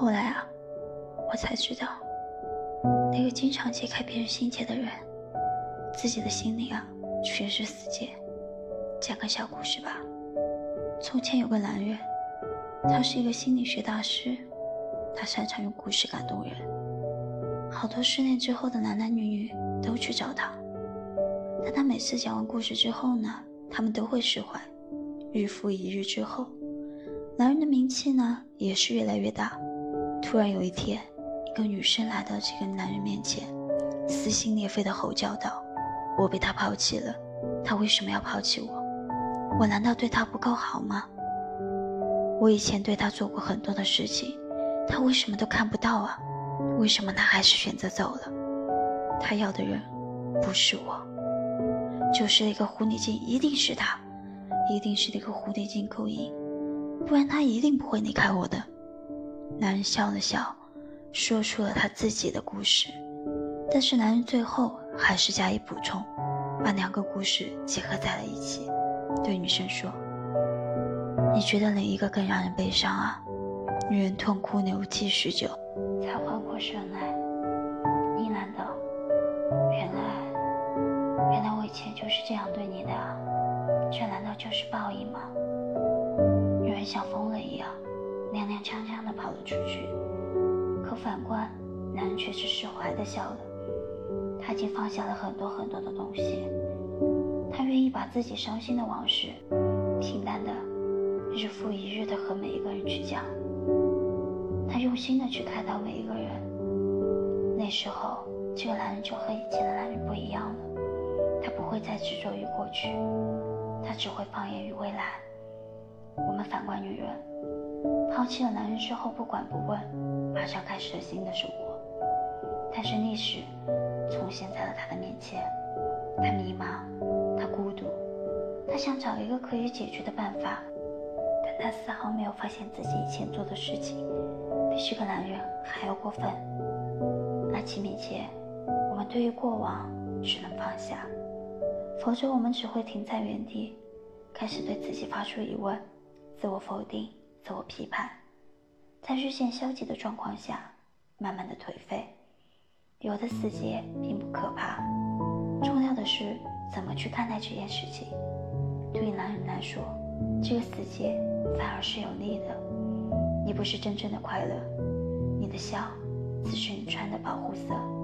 后来啊，我才知道，那个经常揭开别人心结的人，自己的心里啊，全是死结。讲个小故事吧。从前有个男人，他是一个心理学大师，他擅长用故事感动人。好多失恋之后的男男女女都去找他，但他每次讲完故事之后呢，他们都会释怀。日复一日之后，男人的名气呢也是越来越大。突然有一天，一个女生来到这个男人面前，撕心裂肺地吼叫道：“我被他抛弃了，他为什么要抛弃我？”我难道对他不够好吗？我以前对他做过很多的事情，他为什么都看不到啊？为什么他还是选择走了？他要的人不是我，就是那个狐狸精，一定是他，一定是那个狐狸精勾引，不然他一定不会离开我的。男人笑了笑，说出了他自己的故事，但是男人最后还是加以补充，把两个故事结合在了一起。对女生说：“你觉得哪一个更让人悲伤啊？”女人痛哭流涕许久，才缓过神来，你难道：“原来，原来我以前就是这样对你的啊！这难道就是报应吗？”女人想疯了，跑了出去。可反观男人，却是释怀的笑了。他已经放下了很多很多的东西。他愿意把自己伤心的往事，平淡的日复一日的和每一个人去讲。他用心的去看到每一个人。那时候，这个男人就和以前的男人不一样了。他不会再执着于过去，他只会放眼于未来。我们反观女人，抛弃了男人之后不管不问，马上开始了新的生活。但是历史重现在了他的面前，他迷茫。他孤独，他想找一个可以解决的办法，但他丝毫没有发现自己以前做的事情比这个男人还要过分。爱情面前，我们对于过往只能放下，否则我们只会停在原地，开始对自己发出疑问，自我否定，自我批判，在日渐消极的状况下，慢慢的颓废。有的死结并不可怕，重要的是。怎么去看待这件事情？对于男人来说，这个死结反而是有利的。你不是真正的快乐，你的笑只是你穿的保护色。